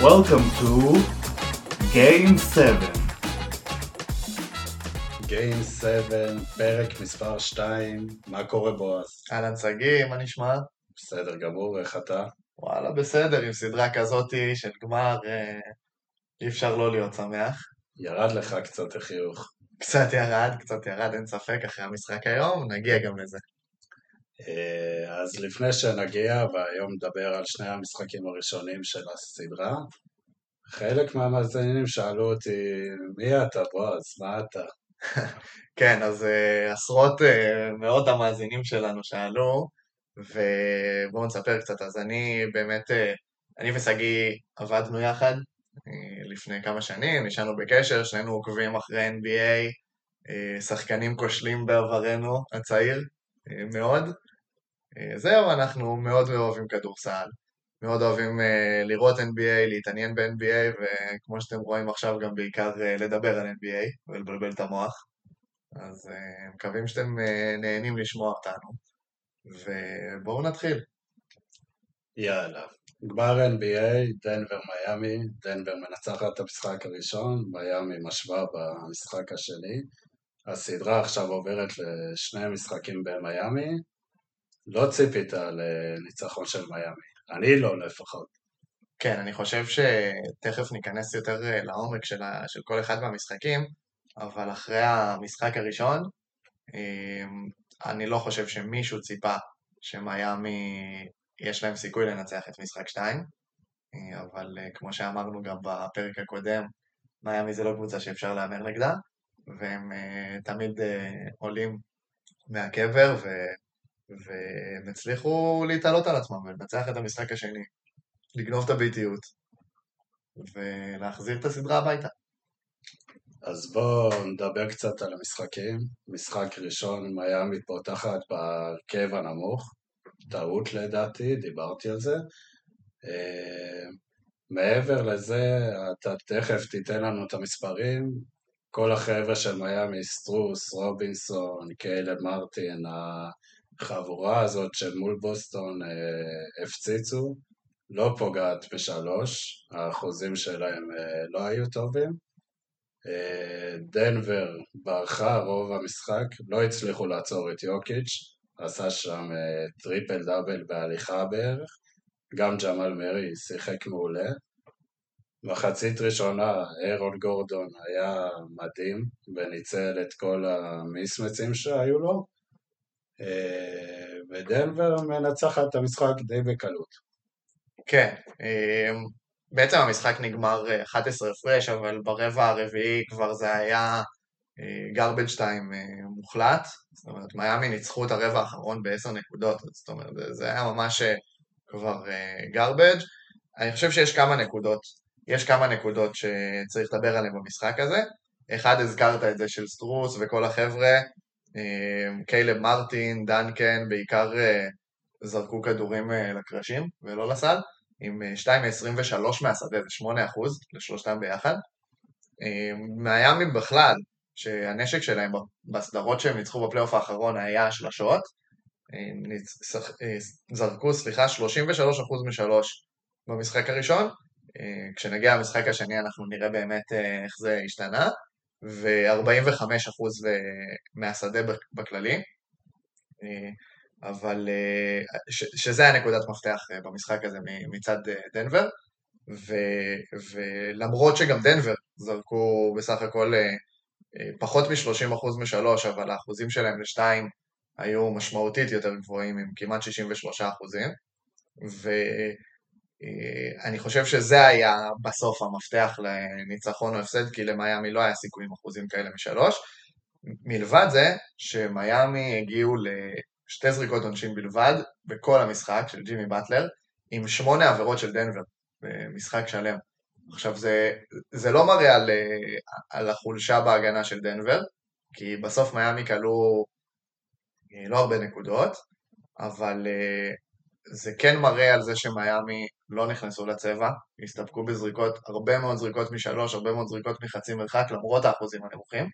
Welcome to Game 7. Game 7, פרק מספר 2, מה קורה בועז? אהלן שגיא, מה נשמע? בסדר גמור, איך אתה? וואלה, בסדר, עם סדרה כזאתי של גמר, אה, אי אפשר לא להיות שמח. ירד לך קצת החיוך. קצת ירד, קצת ירד, אין ספק, אחרי המשחק היום, נגיע גם לזה. אה, אז לפני שנגיע, והיום נדבר על שני המשחקים הראשונים של הסדרה, חלק מהמאזינים שאלו אותי, מי אתה בועז? מה אתה? כן, אז uh, עשרות, uh, מאות המאזינים שלנו שאלו, ובואו נספר קצת. אז אני באמת, אני ושגיא עבדנו יחד לפני כמה שנים, נשארנו בקשר, שנינו עוקבים אחרי NBA, שחקנים כושלים בעברנו הצעיר, מאוד. Uh, זהו, אנחנו מאוד אוהבים כדורסל, מאוד אוהבים uh, לראות NBA, להתעניין ב-NBA, וכמו שאתם רואים עכשיו גם בעיקר uh, לדבר על NBA ולבלבל את המוח. אז מקווים שאתם נהנים לשמוע אותנו, ובואו נתחיל. יאללה. גמר NBA, דנבר מיאמי, דנבר מנצחת את המשחק הראשון, מיאמי משווה במשחק השני. הסדרה עכשיו עוברת לשני משחקים במיאמי. לא ציפית לניצחון של מיאמי. אני לא לפחות. כן, אני חושב שתכף ניכנס יותר לעומק של, ה... של כל אחד מהמשחקים, אבל אחרי המשחק הראשון, אני לא חושב שמישהו ציפה שמיאמי יש להם סיכוי לנצח את משחק 2, אבל כמו שאמרנו גם בפרק הקודם, מיאמי זה לא קבוצה שאפשר להמר נגדה, והם תמיד עולים מהקבר ו... והם הצליחו להתעלות על עצמם ולנצח את המשחק השני, לגנוב את הביתיות ולהחזיר את הסדרה הביתה. אז בואו נדבר קצת על המשחקים. משחק ראשון, מיאמי פותחת בהרכב הנמוך. טעות לדעתי, דיברתי על זה. Uh, מעבר לזה, אתה תכף תיתן לנו את המספרים. כל החבר'ה של מיאמי, סטרוס, רובינסון, קיילב מרטין, החבורה הזאת של מול בוסטון uh, הפציצו. לא פוגעת בשלוש, האחוזים שלהם uh, לא היו טובים. דנבר ברחה רוב המשחק, לא הצליחו לעצור את יוקיץ', עשה שם טריפל דאבל בהליכה בערך, גם ג'מאל מרי שיחק מעולה. מחצית ראשונה אירון גורדון היה מדהים וניצל את כל המיסמצים שהיו לו, ודנבר מנצחת את המשחק די בקלות. כן, בעצם המשחק נגמר 11 הפרש, אבל ברבע הרביעי כבר זה היה garbage time מוחלט. זאת אומרת, מיאמי ניצחו את הרבע האחרון בעשר נקודות, זאת אומרת, זה היה ממש כבר garbage. אני חושב שיש כמה נקודות, יש כמה נקודות שצריך לדבר עליהן במשחק הזה. אחד, הזכרת את זה של סטרוס וכל החבר'ה, קיילב מרטין, דנקן, בעיקר זרקו כדורים לקרשים ולא לסל. עם 2 מ-23 מהשדה, זה 8 אחוז לשלושתם ביחד. מיאמי בכלל, שהנשק שלהם בסדרות שהם ניצחו בפלייאוף האחרון היה שלשות, זרקו, סליחה, 33 אחוז משלוש במשחק הראשון, כשנגיע למשחק השני אנחנו נראה באמת איך זה השתנה, ו-45 אחוז מהשדה בכללי. אבל ש, שזה הנקודת מפתח במשחק הזה מצד דנבר, ו, ולמרות שגם דנבר זרקו בסך הכל פחות מ-30% משלוש, אבל האחוזים שלהם לשתיים היו משמעותית יותר גבוהים, עם כמעט 63%, ואני חושב שזה היה בסוף המפתח לניצחון או הפסד, כי למיאמי לא היה סיכוי עם אחוזים כאלה משלוש. מלבד זה, שמיאמי הגיעו שתי זריקות עונשין בלבד בכל המשחק של ג'ימי באטלר, עם שמונה עבירות של דנבר במשחק שלם. עכשיו זה, זה לא מראה על, על החולשה בהגנה של דנבר, כי בסוף מיאמי כלו לא הרבה נקודות, אבל זה כן מראה על זה שמיאמי לא נכנסו לצבע, הסתפקו בזריקות, הרבה מאוד זריקות משלוש, הרבה מאוד זריקות מחצי מרחק, למרות האחוזים הנמוכים.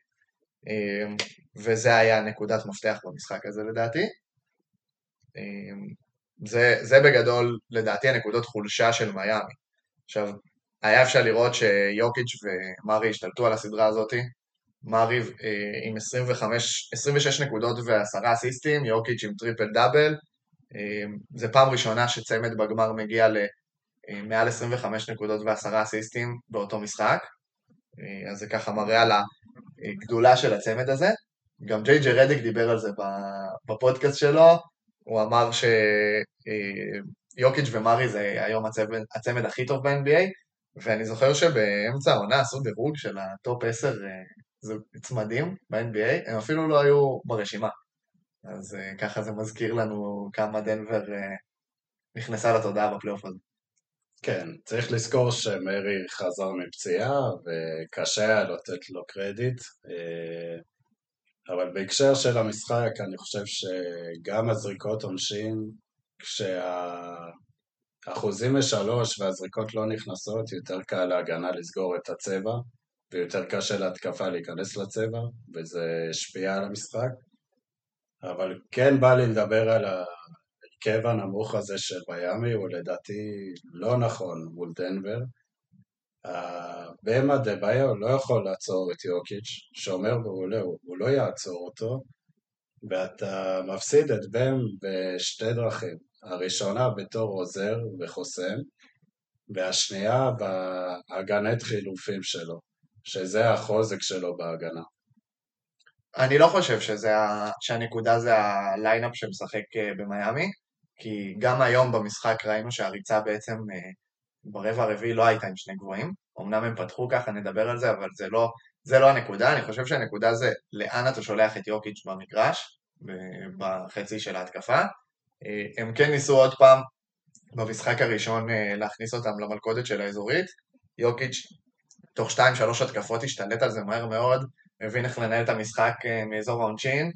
וזה היה נקודת מפתח במשחק הזה לדעתי. זה, זה בגדול לדעתי הנקודות חולשה של מיאמי. עכשיו, היה אפשר לראות שיוקיץ' ומרי השתלטו על הסדרה הזאתי. מרי אה, עם 25, 26 נקודות ועשרה אסיסטים, יוקיץ' עם טריפל דאבל. אה, זה פעם ראשונה שצמד בגמר מגיע למעל 25 נקודות ועשרה אסיסטים באותו משחק. אה, אז זה ככה מראה על הגדולה של הצמד הזה. גם ג'יי ג'י רדיק דיבר על זה בפודקאסט שלו, הוא אמר שיוקיץ' ומרי זה היום הצמד, הצמד הכי טוב ב-NBA, ואני זוכר שבאמצע העונה עשו דירוג של הטופ 10 זה צמדים ב-NBA, הם אפילו לא היו ברשימה. אז uh, ככה זה מזכיר לנו כמה דנבר uh, נכנסה לתודעה בפלייאוף הזה. כן, צריך לזכור שמרי חזר מפציעה וקשה היה לתת לו קרדיט, uh, אבל בהקשר של המשחק אני חושב שגם הזריקות עונשין, כשהאחוזים משלוש והזריקות לא נכנסות, יותר קל להגנה לסגור את הצבע. ויותר קשה להתקפה להיכנס לצבע, וזה השפיע על המשחק. אבל כן בא לי לדבר על ההרכב הנמוך הזה של מיאמי, הוא לדעתי לא נכון מול דנבר. במה דה ביו לא יכול לעצור את יוקיץ', שומר מעולה, הוא, הוא לא יעצור אותו, ואתה מפסיד את בם בשתי דרכים. הראשונה בתור עוזר וחוסם, והשנייה בהגנת חילופים שלו. שזה החוזק שלו בהגנה. אני לא חושב שזה ה... שהנקודה זה הליינאפ שמשחק אה, במיאמי, כי גם היום במשחק ראינו שהריצה בעצם אה, ברבע הרביעי לא הייתה עם שני גבוהים. אמנם הם פתחו ככה, נדבר על זה, אבל זה לא, זה לא הנקודה. אני חושב שהנקודה זה לאן אתה שולח את יוקיץ' במגרש, בחצי של ההתקפה. אה, הם כן ניסו עוד פעם במשחק הראשון להכניס אותם למלכודת של האזורית. יוקיץ' תוך 2-3 התקפות השתלט על זה מהר מאוד, הבין איך לנהל את המשחק אה, מאזור העונשין,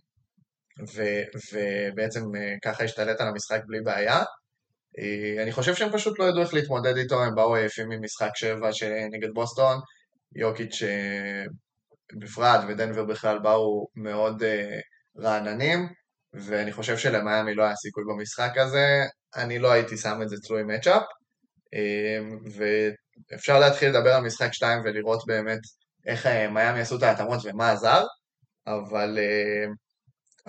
ובעצם אה, ככה השתלט על המשחק בלי בעיה. אה, אני חושב שהם פשוט לא ידעו איך להתמודד איתו, הם באו עייפים ממשחק 7 נגד בוסטון, יוקיץ' בפרט ודנבר בכלל באו מאוד רעננים, ואני חושב שלמיאמי לא היה סיכוי במשחק הזה, אני לא הייתי שם את זה תלוי מצ'אפ, אפשר להתחיל לדבר על משחק 2 ולראות באמת איך אה, מיאמי עשו את ההתאמות ומה עזר, אבל, אה,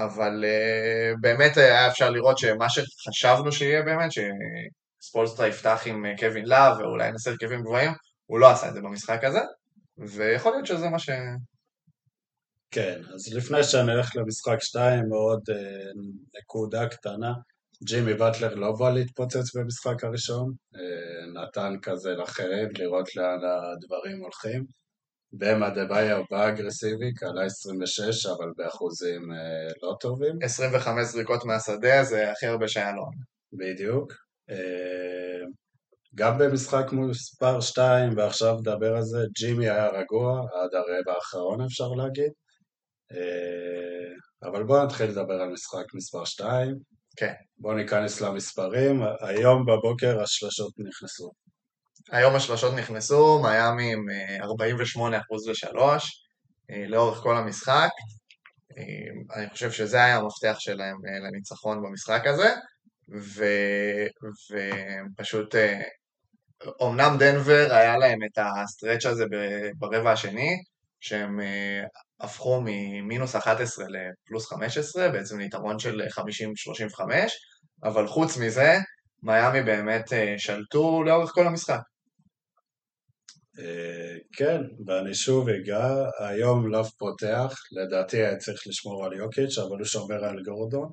אבל אה, באמת היה אפשר לראות שמה שחשבנו שיהיה באמת, שספולסטרה יפתח עם קווין לאב ואולי ינסה הרכבים גבוהים, הוא לא עשה את זה במשחק הזה, ויכול להיות שזה מה ש... כן, אז לפני שאני אלך למשחק 2, עוד נקודה קטנה. ג'ימי באטלר לא בא להתפוצץ במשחק הראשון, נתן כזה לחרב לראות לאן הדברים הולכים. במה דה בייר בא אגרסיבי, קלה 26, אבל באחוזים אה, לא טובים. 25 זריקות מהשדה, זה הכי הרבה שהיה לו. בדיוק. אה, גם במשחק מספר 2, ועכשיו נדבר על זה, ג'ימי היה רגוע עד הרבע האחרון אפשר להגיד. אבל בואו נתחיל לדבר על משחק מספר 2. כן. בואו ניכנס למספרים, היום בבוקר השלשות נכנסו. היום השלשות נכנסו, מיאמי עם 48% אה, לשלוש, אה, לאורך כל המשחק. אה, אני חושב שזה היה המפתח שלהם לניצחון במשחק הזה, ו... ופשוט, אמנם דנבר היה להם את הסטרץ' הזה ברבע השני, שהם הפכו ממינוס 11 לפלוס 15, בעצם ליתרון של 50-35, אבל חוץ מזה, מיאמי באמת שלטו לאורך כל המשחק. אה, כן, ואני שוב אגע, היום לוב פותח, לדעתי היה צריך לשמור על יוקיץ', אבל הוא שומר על גורדון.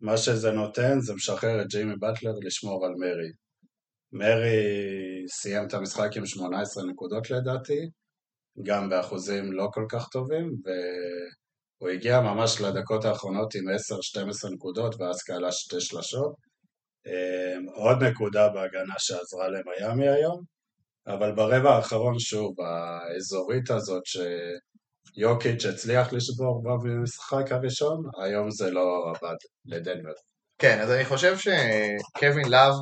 מה שזה נותן זה משחרר את ג'יימי באטלר לשמור על מרי. מרי סיים את המשחק עם 18 נקודות לדעתי, גם באחוזים לא כל כך טובים, והוא הגיע ממש לדקות האחרונות עם 10-12 נקודות ואז קהלה שתי שלשות. אמ, עוד נקודה בהגנה שעזרה למיאמי היום, אבל ברבע האחרון שוב, האזורית הזאת שיוקיץ' הצליח לשבור במשחק הראשון, היום זה לא עבד לדנבר. כן, אז אני חושב שקווין לאב,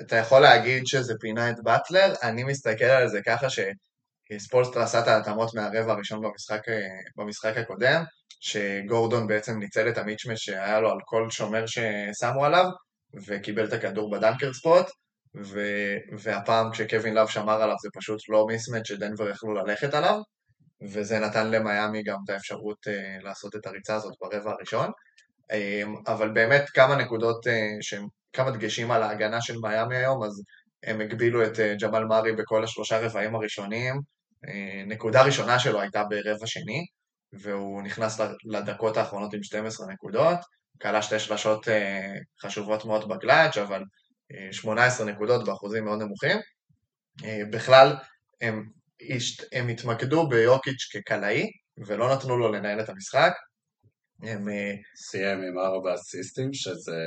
אתה יכול להגיד שזה פינה את באטלר, אני מסתכל על זה ככה ש... ספולסטרה עשה את ההתאמות מהרבע הראשון במשחק, במשחק הקודם, שגורדון בעצם ניצל את ה mismatch שהיה לו על כל שומר ששמו עליו, וקיבל את הכדור ב dunker spot, ו, והפעם כשקווין לאב שמר עליו זה פשוט לא mismatch שדנבר יכלו ללכת עליו, וזה נתן למיאמי גם את האפשרות uh, לעשות את הריצה הזאת ברבע הראשון. Um, אבל באמת כמה נקודות, uh, שהם, כמה דגשים על ההגנה של מיאמי היום, אז הם הגבילו את uh, ג'מאל מארי בכל השלושה רבעים הראשונים. Uh, נקודה ראשונה שלו הייתה ברבע שני, והוא נכנס לדקות האחרונות עם 12 נקודות, כלה שתי שלשות uh, חשובות מאוד בקלאץ', אבל 18 נקודות באחוזים מאוד נמוכים. בכלל, הם, הם התמקדו ביוקיץ' כקלעי, ולא נתנו לו לנהל את המשחק. הם... סיים עם ארבע אסיסטים, שזה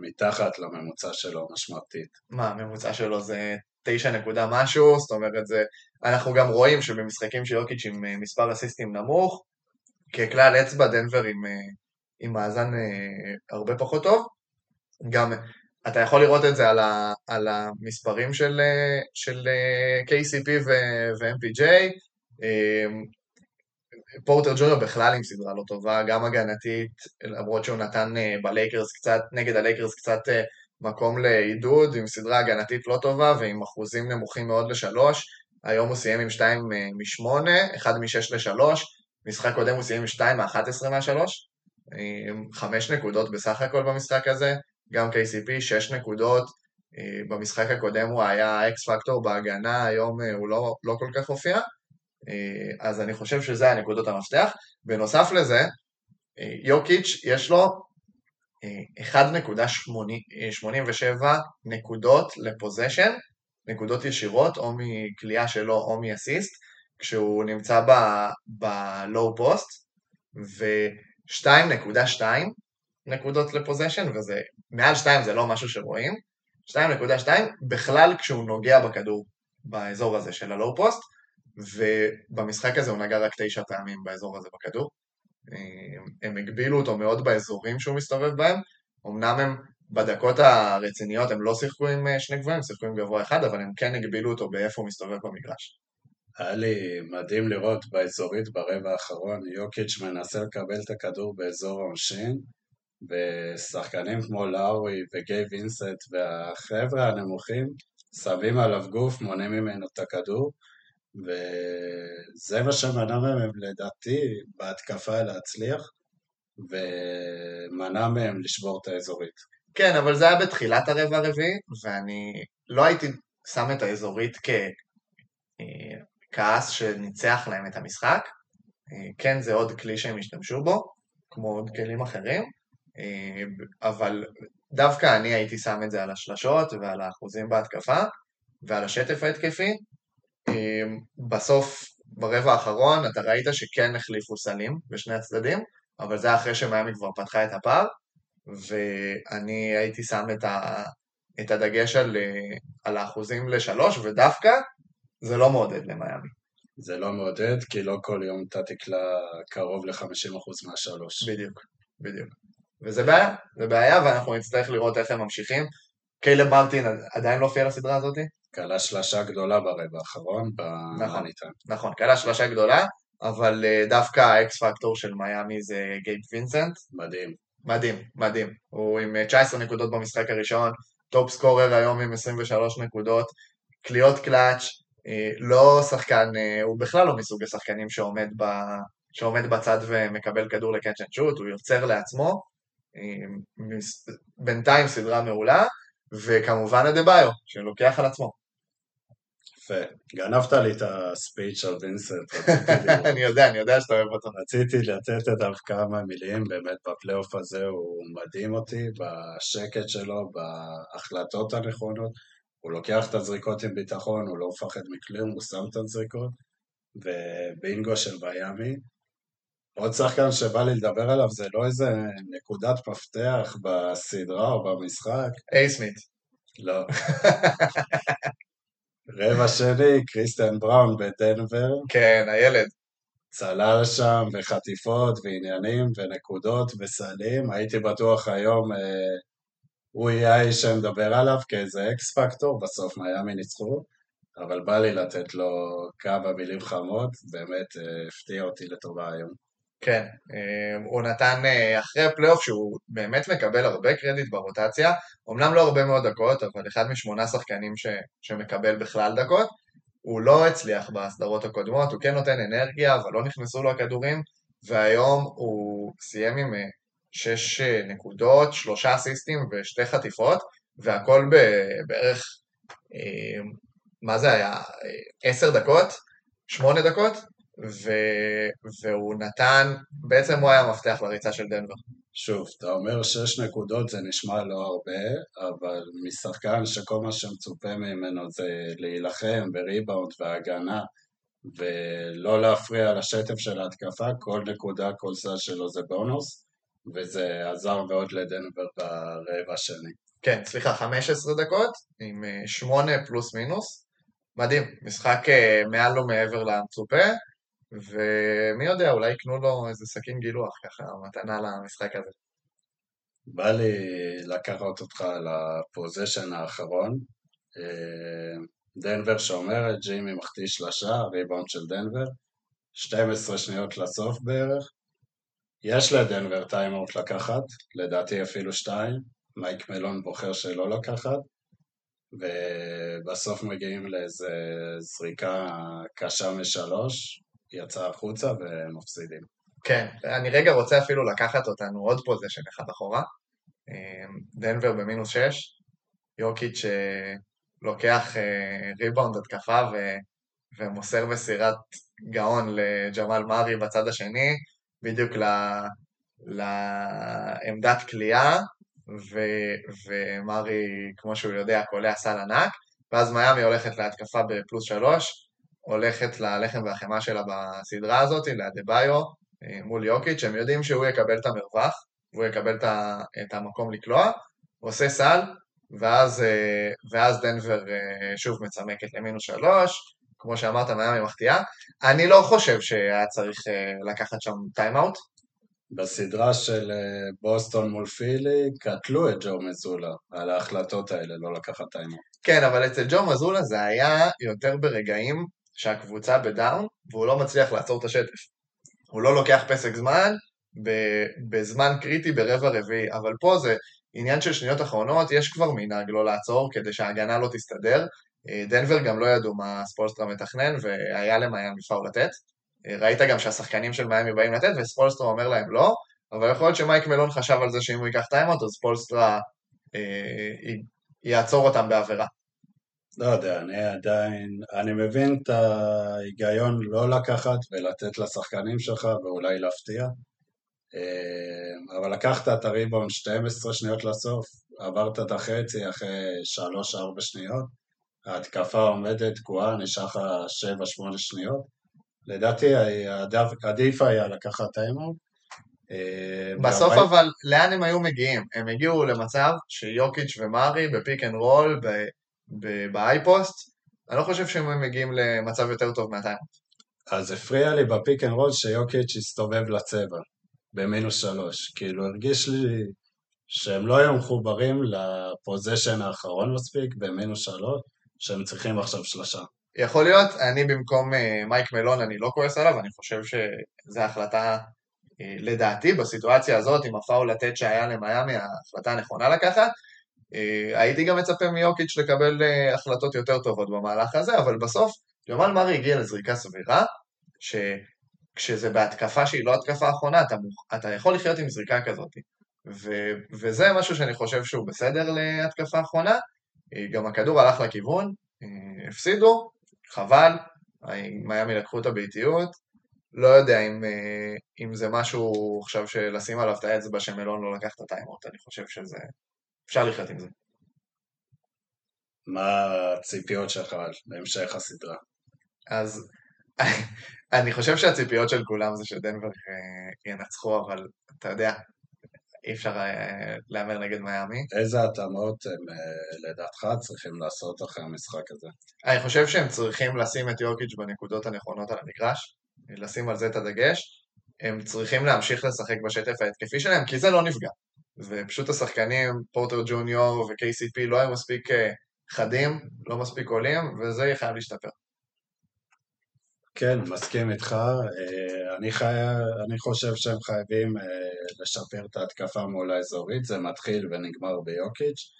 מתחת לממוצע שלו משמעותית. מה, הממוצע שלו זה תשע נקודה משהו, זאת אומרת, זה... אנחנו גם רואים שבמשחקים של יוקיץ' עם מספר אסיסטים נמוך, ככלל אצבע דנבר עם, עם מאזן הרבה פחות טוב. גם אתה יכול לראות את זה על, ה, על המספרים של, של KCP ו-MPJ. אמ, פורטר ג'וניור בכלל עם סדרה לא טובה, גם הגנתית, למרות שהוא נתן אה, בלייקרס קצת, נגד הלייקרס קצת אה, מקום לעידוד, עם סדרה הגנתית לא טובה ועם אחוזים נמוכים מאוד לשלוש. היום הוא סיים עם 2 מ-8, 1 מ-6 ל-3, משחק קודם הוא סיים עם 2 מ-11 מה-3, 5 נקודות בסך הכל במשחק הזה, גם KCP, 6 נקודות, אה, במשחק הקודם הוא היה אקס פקטור בהגנה, היום אה, הוא לא, לא כל כך הופיע, אה, אז אני חושב שזה הנקודות המפתח. בנוסף לזה, יוקיץ' יש לו 1.87 נקודות לפוזיישן, נקודות ישירות, או מקליעה שלו או מאסיסט, כשהוא נמצא בלואו פוסט, ו-2.2 נקודות לפוזיישן, וזה, מעל 2 זה לא משהו שרואים, 2.2 בכלל כשהוא נוגע בכדור באזור הזה של הלואו פוסט, ובמשחק הזה הוא נגע רק תשע פעמים באזור הזה בכדור. הם הגבילו אותו מאוד באזורים שהוא מסתובב בהם, אמנם הם בדקות הרציניות הם לא שיחקו עם אה, שני גבוהים, הם שיחקו עם גבוה אחד, אבל הם כן הגבילו אותו באיפה הוא מסתובב במגרש. היה לי מדהים לראות באזורית ברבע האחרון, יוקיץ' מנסה לקבל את הכדור באזור העונשין, ושחקנים כמו לאורי וגיי וינסט והחבר'ה הנמוכים שמים עליו גוף, מונעים ממנו את הכדור, וזה מה שמנע מהם לדעתי בהתקפה להצליח, ומנע מהם לשבור את האזורית. כן, אבל זה היה בתחילת הרבע הרביעי, ואני לא הייתי שם את האזורית ככעס שניצח להם את המשחק. כן, זה עוד כלי שהם השתמשו בו, כמו עוד כלים אחרים, אה, אבל דווקא אני הייתי שם את זה על השלשות ועל האחוזים בהתקפה ועל השטף ההתקפי. אה, בסוף, ברבע האחרון, אתה ראית שכן החליפו סלים בשני הצדדים, אבל זה אחרי שמיאמי כבר פתחה את הפער, ואני הייתי שם את, ה, את הדגש על, אה, על האחוזים לשלוש, ודווקא זה לא מעודד למיאמי. זה לא מעודד, כי לא כל יום אתה תקלע קרוב ל-50% מהשלוש. בדיוק, בדיוק. וזה בעיה, זה בעיה, ואנחנו נצטרך לראות איך הם ממשיכים. קיילב מרטין עדיין לא הופיע לסדרה הזאת? קלע שלשה גדולה ברבע האחרון, נכון, נכון, קלע שלשה גדולה, אבל אה, דווקא ה X factor של מיאמי זה גייב וינסנט. מדהים. מדהים, מדהים. הוא עם 19 אה, נקודות במשחק הראשון, top scorer היום עם 23 נקודות, קליעות קלאץ', אה, לא שחקן, הוא בכלל לא מסוג השחקנים שעומד, ב, שעומד בצד ומקבל כדור ל catch and shoot, הוא יוצר לעצמו, בינתיים סדרה מעולה, וכמובן אדה ביו, שלוקח על עצמו. יפה. גנבת לי את ה speech של וינסנט. אני יודע, אני יודע שאתה אוהב אותו. רציתי לתת עליו כמה מילים, באמת בפלייאוף הזה הוא מדהים אותי, בשקט שלו, בהחלטות הנכונות. הוא לוקח את הזריקות עם ביטחון, הוא לא מפחד מכלום, הוא שם את הזריקות, ובינגו של מיאמי. עוד שחקן שבא לי לדבר עליו זה לא איזה נקודת מפתח בסדרה או במשחק. איי סמית. לא. רבע שני, קריסטיאן בראון בדנבר. כן, הילד. צלל שם בחטיפות ועניינים ונקודות וסלים. הייתי בטוח היום אה, הוא יהיה האיש שמדבר עליו כאיזה X factor, בסוף מיאמי ניצחו, אבל בא לי לתת לו כמה מילים חמות, באמת אה, הפתיע אותי לטובה היום. כן, אה, הוא נתן אה, אחרי הפלייאוף שהוא באמת מקבל הרבה קרדיט ברוטציה, אמנם לא הרבה מאוד דקות, אבל אחד משמונה שחקנים ש, שמקבל בכלל דקות, הוא לא הצליח בסדרות הקודמות, הוא כן נותן אנרגיה, אבל לא נכנסו לו הכדורים, והיום הוא סיים עם אה, שש נקודות, שלושה אסיסטים ושתי חטיפות, והכל בערך, מה זה היה, עשר דקות? שמונה דקות? ו... והוא נתן, בעצם הוא היה המפתח לריצה של דנבר. שוב, אתה אומר שש נקודות זה נשמע לא הרבה, אבל משחקן שכל מה שמצופה ממנו זה להילחם בריבאונד והגנה ולא להפריע לשטף של ההתקפה, כל נקודה, כל סל שלו זה בונוס, וזה עזר מאוד לדנבר ברבע השני. כן, סליחה, 15 דקות עם 8 אה, פלוס מינוס. מדהים, משחק אה, מעל ומעבר למצופה. ומי יודע, אולי יקנו לו איזה סכין גילוח ככה, מתנה למשחק הזה. בא לי לקחת אותך לפוזיישן האחרון. אה, דנבר שאומרת, ג'ימי מחטיא שלושה, ריבאונד של דנבר, 12 שניות לסוף בערך. יש לדנבר טיימאוט לקחת, לדעתי אפילו שתיים, מייק מלון בוחר שלא לקחת, ובסוף מגיעים לאיזה זריקה קשה משלוש, יצא החוצה ומפסידים. כן, אני רגע רוצה אפילו לקחת אותנו עוד position אחד אחורה. אמ, דנבר במינוס 6, יוקיץ' לוקח ריבאונד התקפה ו... ומוסר מסירת גאון לג'מאל מארי בצד השני, בדיוק ל... לעמדת כליאה, ו... ומארי, כמו שהוא יודע, קולע סל ענק, ואז מיאמי הולכת להתקפה בפלוס שלוש, הולכת ללחם והחמאה שלה בסדרה הזאת, לאדה ביו, אה, מול יוקיץ', הם יודעים שהוא יקבל את המרווח, והוא יקבל את המקום לקלוע, עושה סל, ואז, אה, ואז דנבר אה, שוב מצמקת למינוס שלוש, כמו שאמרת, מיאמי מחטיאה. אני לא חושב שהיה צריך לקחת שם טיימאוט. בסדרה של בוסטון מול פילי, קטלו את ג'ו מזולה על ההחלטות האלה, לא לקחת טיימאוט. כן, אבל אצל ג'ו מזולה זה היה יותר ברגעים שהקבוצה ב down והוא לא מצליח לעצור את השטף. הוא לא לוקח פסק זמן בזמן קריטי ברבע רביעי, אבל פה זה עניין של שניות אחרונות, יש כבר מנהג לא לעצור כדי שההגנה לא תסתדר. אה, דנבר גם לא ידעו מה ספולסטרה מתכנן והיה למיאמי פאול לתת. אה, ראית גם שהשחקנים של מיאמי באים לתת וספולסטרה אומר להם לא, אבל יכול להיות שמייק מלון חשב על זה שאם הוא ייקח טיימות אז ספולסטרה אה, יעצור אותם בעבירה. לא יודע, אני עדיין, אני מבין את ההיגיון לא לקחת ולתת לשחקנים שלך ואולי להפתיע, אה, אבל לקחת את הריבאונד 12 שניות לסוף, עברת את החצי אחרי 3-4 שניות, ההתקפה עומדת תקועה, נשאר לך 7-8 שניות, לדעתי עדיף היה לקחת טיימאוט. אה, בסוף אבל, לאן הם היו מגיעים? הם הגיעו למצב שיוקיץ' ומרי ב pick and roll, ב high post, אני לא חושב שהם מגיעים למצב יותר טוב מהטיימאוט. אז הפריע לי ב pick and roll שיוקיץ' הסתובב לצבע, במינוס שלוש. כאילו הרגיש לי שהם לא היו מחוברים ל position האחרון מספיק, במינוס שלוש, שהם צריכים עכשיו שלושה. יכול להיות, אני במקום אה, מייק מלון, אני לא כועס עליו, אני חושב שזו החלטה, אה, לדעתי, בסיטואציה הזאת, עם הפאול לתת שהיה למיאמי, ההחלטה הנכונה לקחת. אה, הייתי גם מצפה מיוקיץ' לקבל אה, החלטות יותר טובות במהלך הזה, אבל בסוף ג'מאל מארי הגיע לזריקה סבירה, שכשזה בהתקפה שהיא לא התקפה אחרונה, אתה, אתה יכול לחיות עם זריקה כזאת. ו, וזה משהו שאני חושב שהוא בסדר להתקפה אחרונה. אה, גם הכדור הלך לכיוון, הפסידו, חבל, מיאמי לקחו את הביתיות. לא יודע אם, אם זה משהו עכשיו שלשים עליו את האצבע שמלון לא לקח את הטיימות, אני חושב שזה אפשר לחיות עם זה. מה הציפיות שלך להמשך הסדרה? אז אני חושב שהציפיות של כולם זה שדנבר אה, ינצחו, אבל אתה יודע, אי אפשר אה, להמר נגד מיאמי. איזה התאמות הם אה, לדעתך צריכים לעשות אחרי המשחק הזה? אני חושב שהם צריכים לשים את יורקיץ' בנקודות הנכונות על המגרש, לשים על זה את הדגש. הם צריכים להמשיך לשחק בשטף ההתקפי שלהם, כי זה לא נפגע. ופשוט השחקנים, פורטר ג'וניור ו-KCP לא היו מספיק אה, חדים, לא מספיק עולים, וזה יהיה חייב להשתפר. כן, מסכים איתך. אה, אני, חי... אני חושב שהם חייבים אה, לשפר את ההתקפה מול האזורית, זה מתחיל ונגמר ביוקיץ'.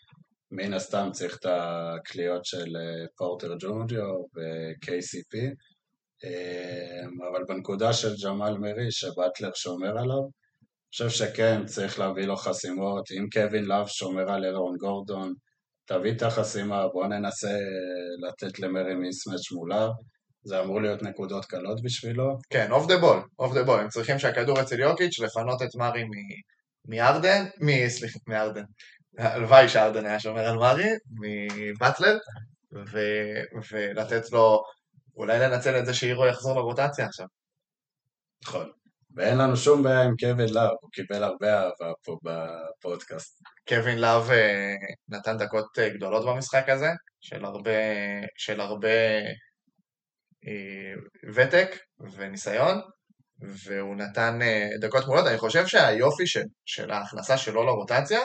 מן הסתם צריך את הקליעות של פורטר ג'וניור ו-KCP, אבל בנקודה של ג'מאל מרי, שבטלר שומר עליו, חושב שכן, צריך להביא לו חסימות. אם קווין לאב שומר על אירון גורדון, תביא את החסימה, בוא ננסה לתת למרי מיסמץ' מולה. זה אמור להיות נקודות קלות בשבילו. כן, אוף דה בול, אוף דה בול. הם צריכים שהכדור אצל יוקיץ' לפנות את מארי מארדן, מ... סליחה, מארדן. הלוואי שארדן היה שומר על מארי, מבטלר, ו... ולתת לו, אולי לנצל את זה שאירו יחזור לרוטציה עכשיו. נכון. ואין לנו שום בעיה עם קווין לאב, הוא קיבל הרבה אהבה פה בפודקאסט. קווין לאב אה, נתן דקות אה, גדולות במשחק הזה, של הרבה, של הרבה אה, ותק וניסיון, והוא נתן דקות מעולות. אני חושב שהיופי של, של ההכנסה שלו לרוטציה,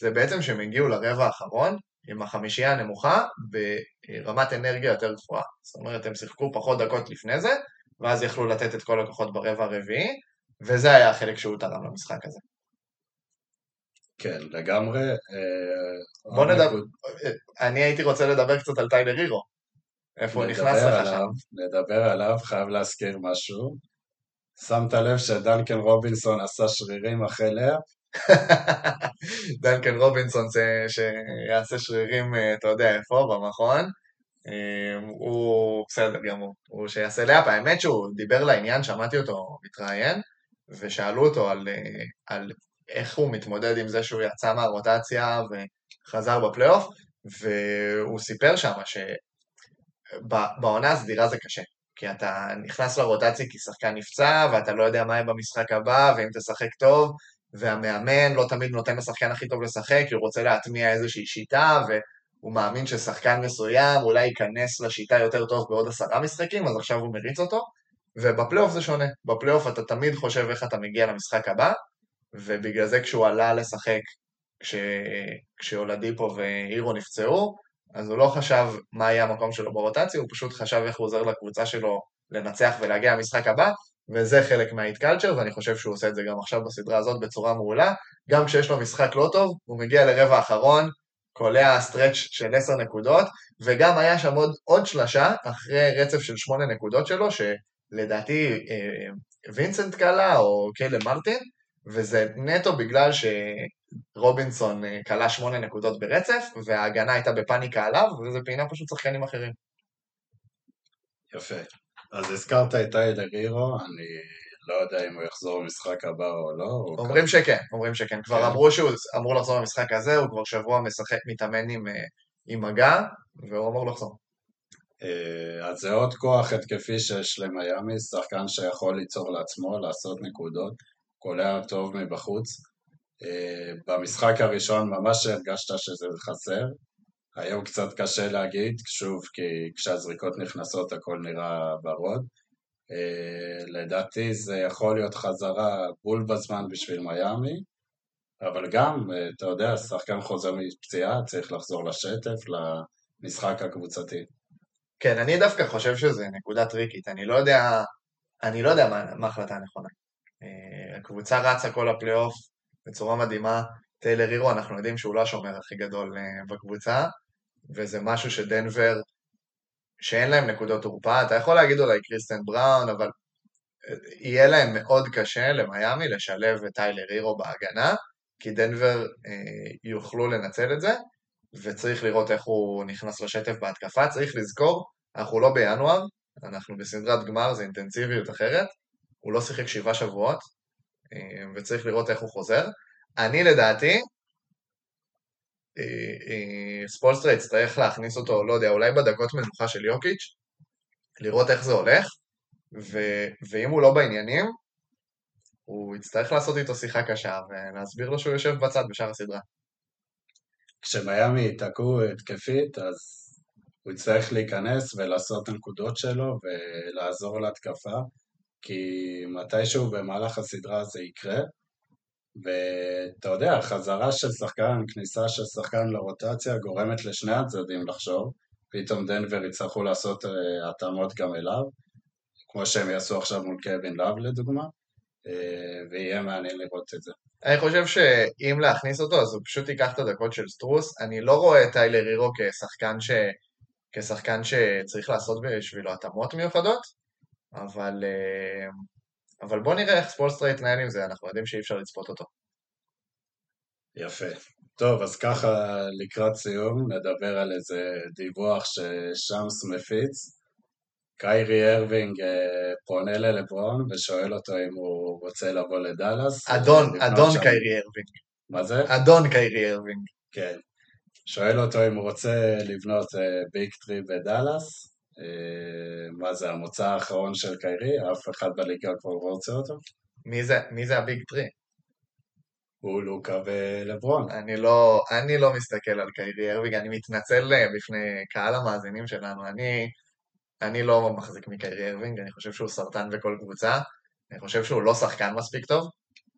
זה בעצם שהם הגיעו לרבע האחרון עם החמישייה הנמוכה ברמת אנרגיה יותר גבוהה. זאת אומרת, הם שיחקו פחות דקות לפני זה, ואז יכלו לתת את כל הכוחות ברבע הרביעי, וזה היה החלק שהוא תרם למשחק הזה. כן, לגמרי. אה, בוא נדבר, אני הייתי רוצה לדבר קצת על טיילר הירו. איפה הוא נכנס לך שם? נדבר עליו, חייב להזכיר משהו. שמת לב שדנקן רובינסון עשה שרירים אחרי לאפ? דנקן רובינסון שיעשה שרירים, אה, אתה יודע איפה, במכון. אה, הוא בסדר גמור, הוא שיעשה לאפ. האמת שהוא דיבר לעניין, שמעתי אותו מתראיין, ושאלו אותו על, אה, על איך הוא מתמודד עם זה שהוא יצא מהרוטציה וחזר בפלייאוף, והוא סיפר שם בעונה הסדירה זה קשה. כי אתה נכנס לרוטציה כי שחקן נפצע, ואתה לא יודע מה יהיה במשחק הבא, ואם תשחק טוב, והמאמן לא תמיד נותן לשחקן הכי טוב לשחק, כי הוא רוצה להטמיע איזושהי שיטה, והוא מאמין ששחקן מסוים אולי ייכנס לשיטה יותר טוב בעוד עשרה משחקים, אז עכשיו הוא מריץ אותו, ובפלייאוף זה שונה. בפלייאוף אתה תמיד חושב איך אתה מגיע למשחק הבא, ובגלל זה כשהוא עלה לשחק, כש... כשאולדיפו ואירו נפצעו, אז הוא לא חשב מה יהיה המקום שלו ברוטציה, הוא פשוט חשב איך הוא עוזר לקבוצה שלו לנצח ולהגיע למשחק הבא, וזה חלק מה Heat culture, ואני חושב שהוא עושה את זה גם עכשיו בסדרה הזאת בצורה מעולה. גם כשיש לו משחק לא טוב, הוא מגיע לרבע האחרון, קולע stretch של עשר נקודות, וגם היה שם עוד, עוד שלושה אחרי רצף של שמונה נקודות שלו, שלדעתי אה, וינסנט קלה או קיילה מרטין, וזה נטו בגלל שרובינסון אה, כלה שמונה נקודות ברצף, וההגנה הייתה בפאניקה עליו, וזה פינה פשוט שחקנים אחרים. יפה. אז הזכרת את טיילר הירו, אני לא יודע אם הוא יחזור במשחק הבא או לא. אומרים שכן, אומרים שכן. כבר כן. אמרו שהוא אמור לחזור במשחק הזה, הוא כבר שבוע משחק, מתאמן עם, אה, עם מגע, והוא אמור לחזור. אה, אז זה עוד כוח התקפי שיש למיאמי, שחקן שיכול ליצור לעצמו, לעשות נקודות. קולע טוב מבחוץ. אה, במשחק הראשון ממש הרגשת שזה חסר. היום קצת קשה להגיד, שוב, כי כשהזריקות נכנסות הכל נראה ורוד. אה, לדעתי זה יכול להיות חזרה בול בזמן בשביל מיאמי, אבל גם, אה, אתה יודע, שחקן חוזר מפציעה, צריך לחזור לשטף, למשחק הקבוצתי. כן, אני דווקא חושב שזה נקודה טריקית, אני לא יודע, אני לא יודע מה ההחלטה הנכונה. אה, הקבוצה רצה כל הפלייאוף בצורה מדהימה. טיילר הירו, אנחנו יודעים שהוא לא השומר הכי גדול אה, בקבוצה, וזה משהו שדנבר, שאין להם נקודות תורפה. אתה יכול להגיד אולי כריסטיאן בראון, אבל אה, יהיה להם מאוד קשה למיאמי לשלב את טיילר הירו בהגנה, כי דנבר אה, יוכלו לנצל את זה, וצריך לראות איך הוא נכנס לשטף בהתקפה. צריך לזכור, אנחנו לא בינואר, אנחנו בסדרת גמר, זה אינטנסיביות אחרת, הוא לא שיחק שבעה שבועות, אה, וצריך לראות איך הוא חוזר. אני לדעתי, אה, אה, ספולסטרה יצטרך להכניס אותו, לא יודע, אולי בדקות מנוחה של יוקיץ', לראות איך זה הולך, ו, ואם הוא לא בעניינים, הוא יצטרך לעשות איתו שיחה קשה ולהסביר לו שהוא יושב בצד בשאר הסדרה. כשמיאמי ייתקעו התקפית, אז הוא יצטרך להיכנס ולעשות את הנקודות שלו ולעזור להתקפה. כי מתישהו במהלך הסדרה זה יקרה, ואתה יודע, חזרה של שחקן, כניסה של שחקן לרוטציה גורמת לשני הצדדים לחשוב, פתאום דנבר יצטרכו לעשות אה, התאמות גם אליו. כמו שהם יעשו עכשיו מול קווין לאב לדוגמה, אה, ויהיה מעניין לראות את זה. אני חושב שאם להכניס אותו, אז הוא פשוט ייקח את הדקות של סטרוס. אני לא רואה את טיילר הירו כשחקן, ש... כשחקן שצריך לעשות בשבילו התאמות מיוחדות, אבל, אה, אבל בוא נראה איך ספולסטרה יתנהל עם זה, אנחנו יודעים שאי אפשר לצפות אותו. יפה. טוב, אז ככה לקראת סיום נדבר על איזה דיווח ששמס מפיץ. קיירי אירווינג אה, פונה ללברון ושואל אותו אם הוא רוצה לבוא לדאלאס. אדון, אדון שם- קיירי אירווינג. מה זה? אדון קיירי אירווינג. כן. שואל אותו אם הוא רוצה לבנות big three בדאלאס. אה, מה זה, המוצא האחרון של קיירי? אף אחד בליגה כבר לא רוצה אותו? מי זה, מי זה ה big three? הוא לוקה ולברון. אני לא, אני לא מסתכל על קיירי אירווינג, אני מתנצל אה, בפני קהל המאזינים שלנו, אני, אני לא מחזיק מקיירי אירווינג, אני חושב שהוא סרטן בכל קבוצה, אני חושב שהוא לא שחקן מספיק טוב,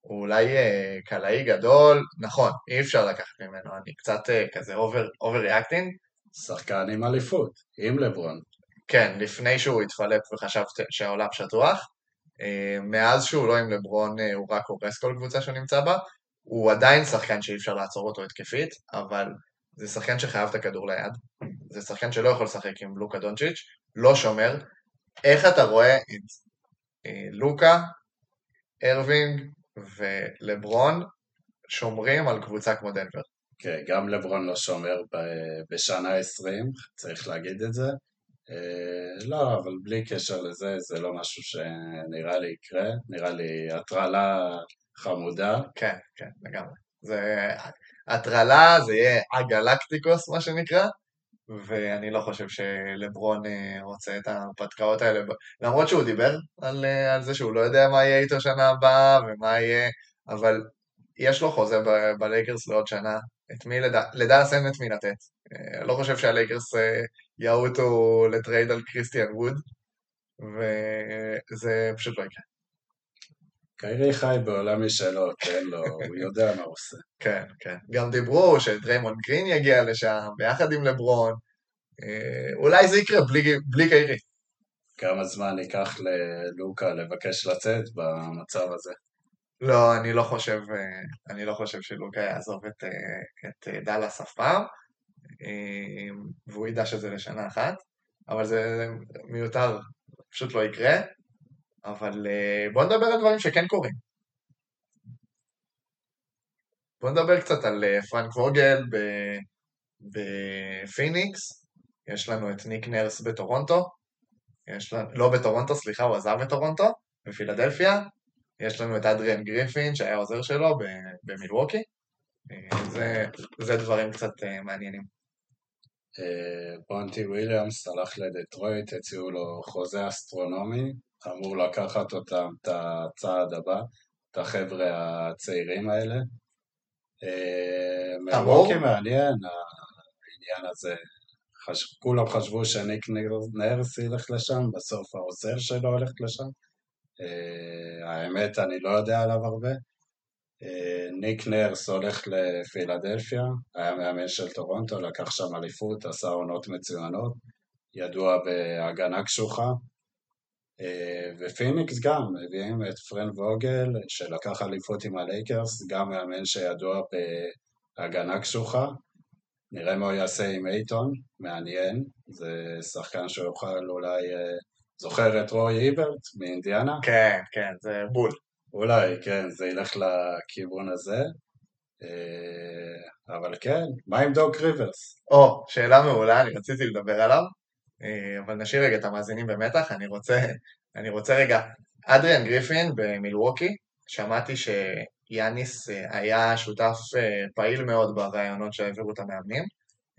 הוא אולי אה, קלעי גדול, נכון, אי אפשר לקחת ממנו, אני קצת אה, כזה overreacting, שחקן עם אליפות, עם לברון. כן, לפני שהוא התפלפ וחשב שהעולם שטוח, אה, מאז שהוא לא עם לברון אה, הוא רק הורס כל קבוצה שהוא נמצא בה, הוא עדיין שחקן שאי אפשר לעצור אותו התקפית, אבל זה שחקן שחייב את הכדור ליד, זה שחקן שלא יכול לשחק עם לוקה דונצ'יץ', לא שומר. איך אתה רואה את אה, לוקה, ארווינג ולברון שומרים על קבוצה כמו דנבר? כן, גם לברון לא שומר בשנה 20, צריך להגיד את זה. אה, לא, אבל בלי קשר לזה, זה לא משהו שנראה לי יקרה. נראה לי הטרלה חמודה. כן, כן, לגמרי. זה הטרלה, זה יהיה הגלקטיקוס, מה שנקרא, ואני לא חושב שלברון אה, רוצה את ההרפתקאות האלה, למרות שהוא דיבר על, אה, על זה שהוא לא יודע מה יהיה איתו שנה הבאה ומה יהיה, אבל יש לו חוזה ב- בלייקרס לעוד שנה, את מי לדא... לדאלאס אין את מי לתת. אה, לא חושב שהלייקרס אה, יעוטו לטרייד על כריסטיאן ווד, וזה פשוט לא יקרה. קיירי חי בעולם משלו, כן, לא, הוא יודע מה הוא עושה. כן, כן. גם דיברו שדריימון גרין יגיע לשם, ביחד עם לברון. אה, אולי זה יקרה בלי, בלי קיירי. כמה זמן ייקח ללוקה לבקש לצאת במצב הזה? לא, אני לא חושב, אה, אני לא חושב שלוקה יעזוב את, אה, את דאלאס אף פעם, והוא ידע שזה לשנה אחת, אבל זה מיותר, פשוט לא יקרה. אבל אה, בוא נדבר על דברים שכן קורים. בוא נדבר קצת על אה, פרנק ווגל בפיניקס, יש לנו את ניק נרס בטורונטו, יש לנו, לא בטורונטו, סליחה, הוא עזב את טורונטו, בפילדלפיה, יש לנו את אדריאן גריפין שהיה עוזר שלו במילווקי, אה, זה, זה דברים קצת מעניינים. מונטי וויליאמס הלך לדטרויט, הציעו לו חוזה אסטרונומי, אמור לקחת אותם את הצעד הבא, את החבר'ה הצעירים האלה. אה, אמור? מילווקי מעניין, העניין הזה. חש... כולם חשבו שניק נרס ילך לשם, בסוף העוזר שלו הולך לשם. אה, האמת, אני לא יודע עליו הרבה. אה, ניק נרס הולך לפילדלפיה, היה מאמן של טורונטו, לקח שם אליפות, עשה עונות מצוינות, ידוע בהגנה קשוחה. אה, ופיניקס גם, מביאים את פרנק ווגל, שלקח אליפות עם הלייקרס, גם מאמן שידוע בהגנה קשוחה. נראה מה הוא יעשה עם אייטון, מעניין, זה שחקן שיוכל אולי, אה, זוכר את רוי היברט מאינדיאנה? כן, כן, זה בול. אולי, כן, זה ילך לכיוון הזה. אה, אבל כן, מה עם דוק ריברס? או, שאלה מעולה, אני רציתי לדבר עליו, אבל נשאיר רגע את המאזינים במתח, אני רוצה, אני רוצה רגע, אדריאן גריפין במילווקי, שמעתי שיאניס אה, היה שותף אה, פעיל מאוד ברעיונות שהעבירו את המאמנים,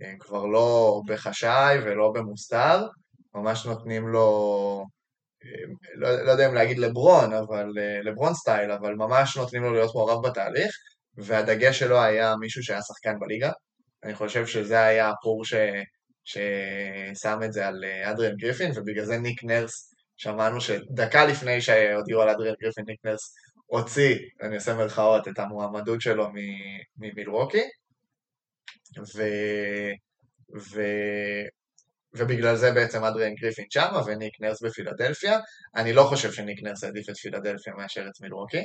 אה, כבר לא בחשאי ולא במוסתר, ממש נותנים לו, אה, לא, לא יודע אם להגיד לברון, אבל אה, לברון סטייל, אבל ממש נותנים לו להיות מעורב בתהליך, והדגש שלו היה מישהו שהיה שחקן בליגה, אני חושב שזה היה הפור ש... ששם את זה על אה, אדריאן גריפין, ובגלל זה ניק נרס, שמענו שדקה לפני שהודיעו על אדריאן גריפין, ניק נרס הוציא, אני עושה מירכאות, את המועמדות שלו ממילווקי, ו... ו... ובגלל זה בעצם אדריאן גריפין שמה וניק נרס בפילדלפיה. אני לא חושב שניק נרס העדיף את פילדלפיה מאשר את מילווקי,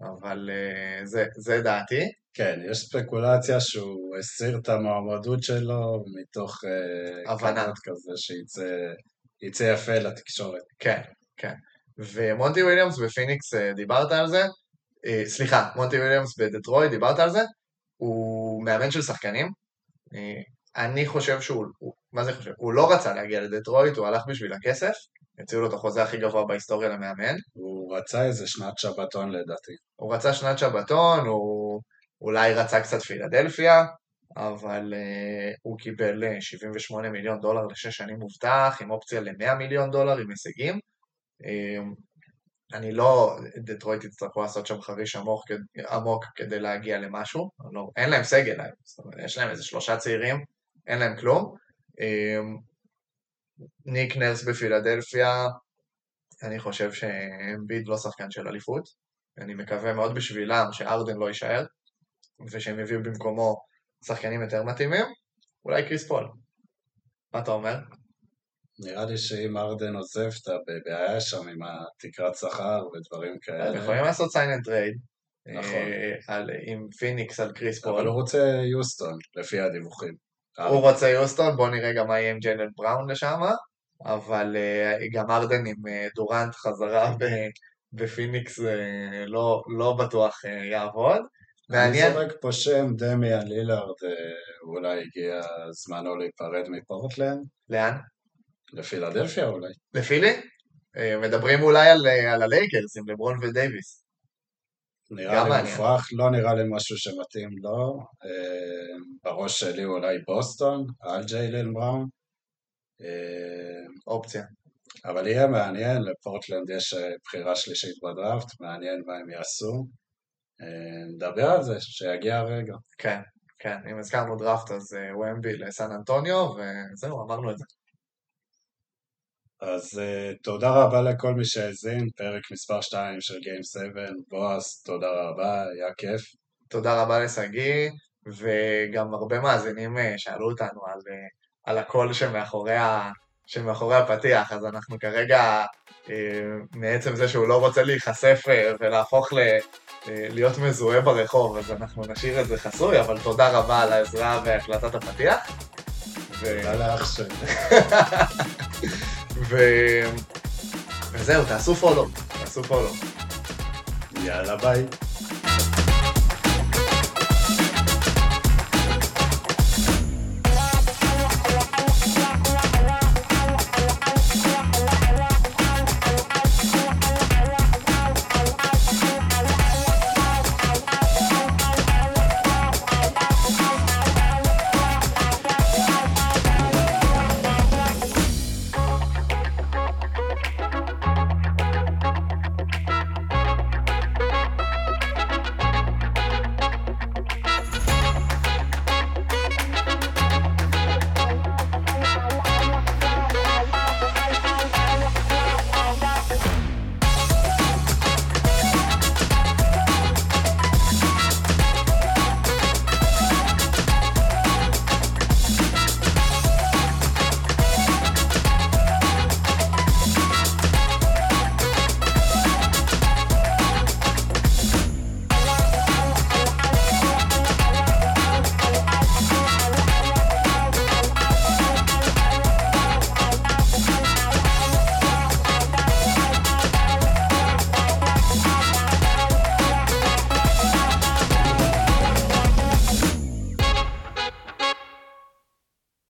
אבל אה, זה, זה דעתי. כן, יש ספקולציה שהוא הסיר את המועמדות שלו מתוך אה, הבנה. כזה שיצא יפה לתקשורת. כן, כן. ומונטי וויליאמס בפיניקס, אה, דיברת על זה? אה, סליחה, מונטי וויליאמס בדטרויט, דיברת על זה? הוא מאמן של שחקנים. אני חושב שהוא, הוא, מה זה חושב? הוא לא רצה להגיע לדטרויט, הוא הלך בשביל הכסף. הציעו לו את החוזה הכי גבוה בהיסטוריה למאמן. הוא רצה איזה שנת שבתון לדעתי. הוא רצה שנת שבתון, הוא אולי רצה קצת פילדלפיה, אבל אה, הוא קיבל אה, 78 מיליון דולר לשש שנים מובטח, עם אופציה ל-100 מיליון דולר עם הישגים. Um, אני לא, דטרויט יצטרכו לעשות שם חריש עמוק, עמוק כדי להגיע למשהו, לא, אין להם סגל זאת אומרת, יש להם איזה שלושה צעירים, אין להם כלום. ניק נרס בפילדלפיה, אני חושב שאמביד לא שחקן של אליפות. אני מקווה מאוד בשבילם שארדן לא יישאר, ושהם יביאו במקומו שחקנים יותר מתאימים. אולי קריס פול. מה אתה אומר? נראה לי שאם הארדן עוזב, אתה בבעיה שם עם התקרת שכר ודברים הם כאלה. יכולים לעשות sign and trade. נכון. עם פיניקס על קריס פול. אבל הוא רוצה יוסטון, לפי הדיווחים. הוא רוצה יוסטון, בוא נראה גם מה יהיה עם ג'יילן בראון לשם, אבל אה, גם הארדן עם אה, דוראנט חזרה בפיניקס אה, לא, לא בטוח אה, יעבוד. מעניין, אני זורק פה שם, דמיאן לילארד, אה, אולי הגיע זמנו להיפרד מפורטלנד, לאן? לפילדלפיה אולי. לפילי? אה, מדברים אולי על, אה, על הלייקרס עם לברון ודייוויס. נראה לי. מופרך, לא נראה לי משהו שמתאים לו. אה, בראש שלי אולי בוסטון, על ג'יילן בראון. אופציה. אבל יהיה מעניין, לפורטלנד יש בחירה שלישית בדראפט, מעניין מה הם יעשו. אה, נדבר על זה, שיגיע הרגע. כן, כן. אם הזכרנו דראפט אז אה, ומבי לסן אנטוניו, וזהו, אמרנו את זה. אז uh, תודה רבה לכל מי שהאזין, פרק מספר 2 של Game 7, בועז, תודה רבה, היה כיף. תודה רבה לשגיא, וגם הרבה מאזינים שאלו אותנו על, על הקול שמאחורי, ה, שמאחורי הפתיח, אז אנחנו כרגע, אה, מעצם זה שהוא לא רוצה להיחשף אה, ולהפוך ל, אה, להיות מזוהה ברחוב, אז אנחנו נשאיר את זה חסוי, אבל תודה רבה על העזרה והקלטת הפתיח. ו... תודה לאח שלי. ו... וזהו, תעשו פולו, תעשו פולו. יאללה ביי.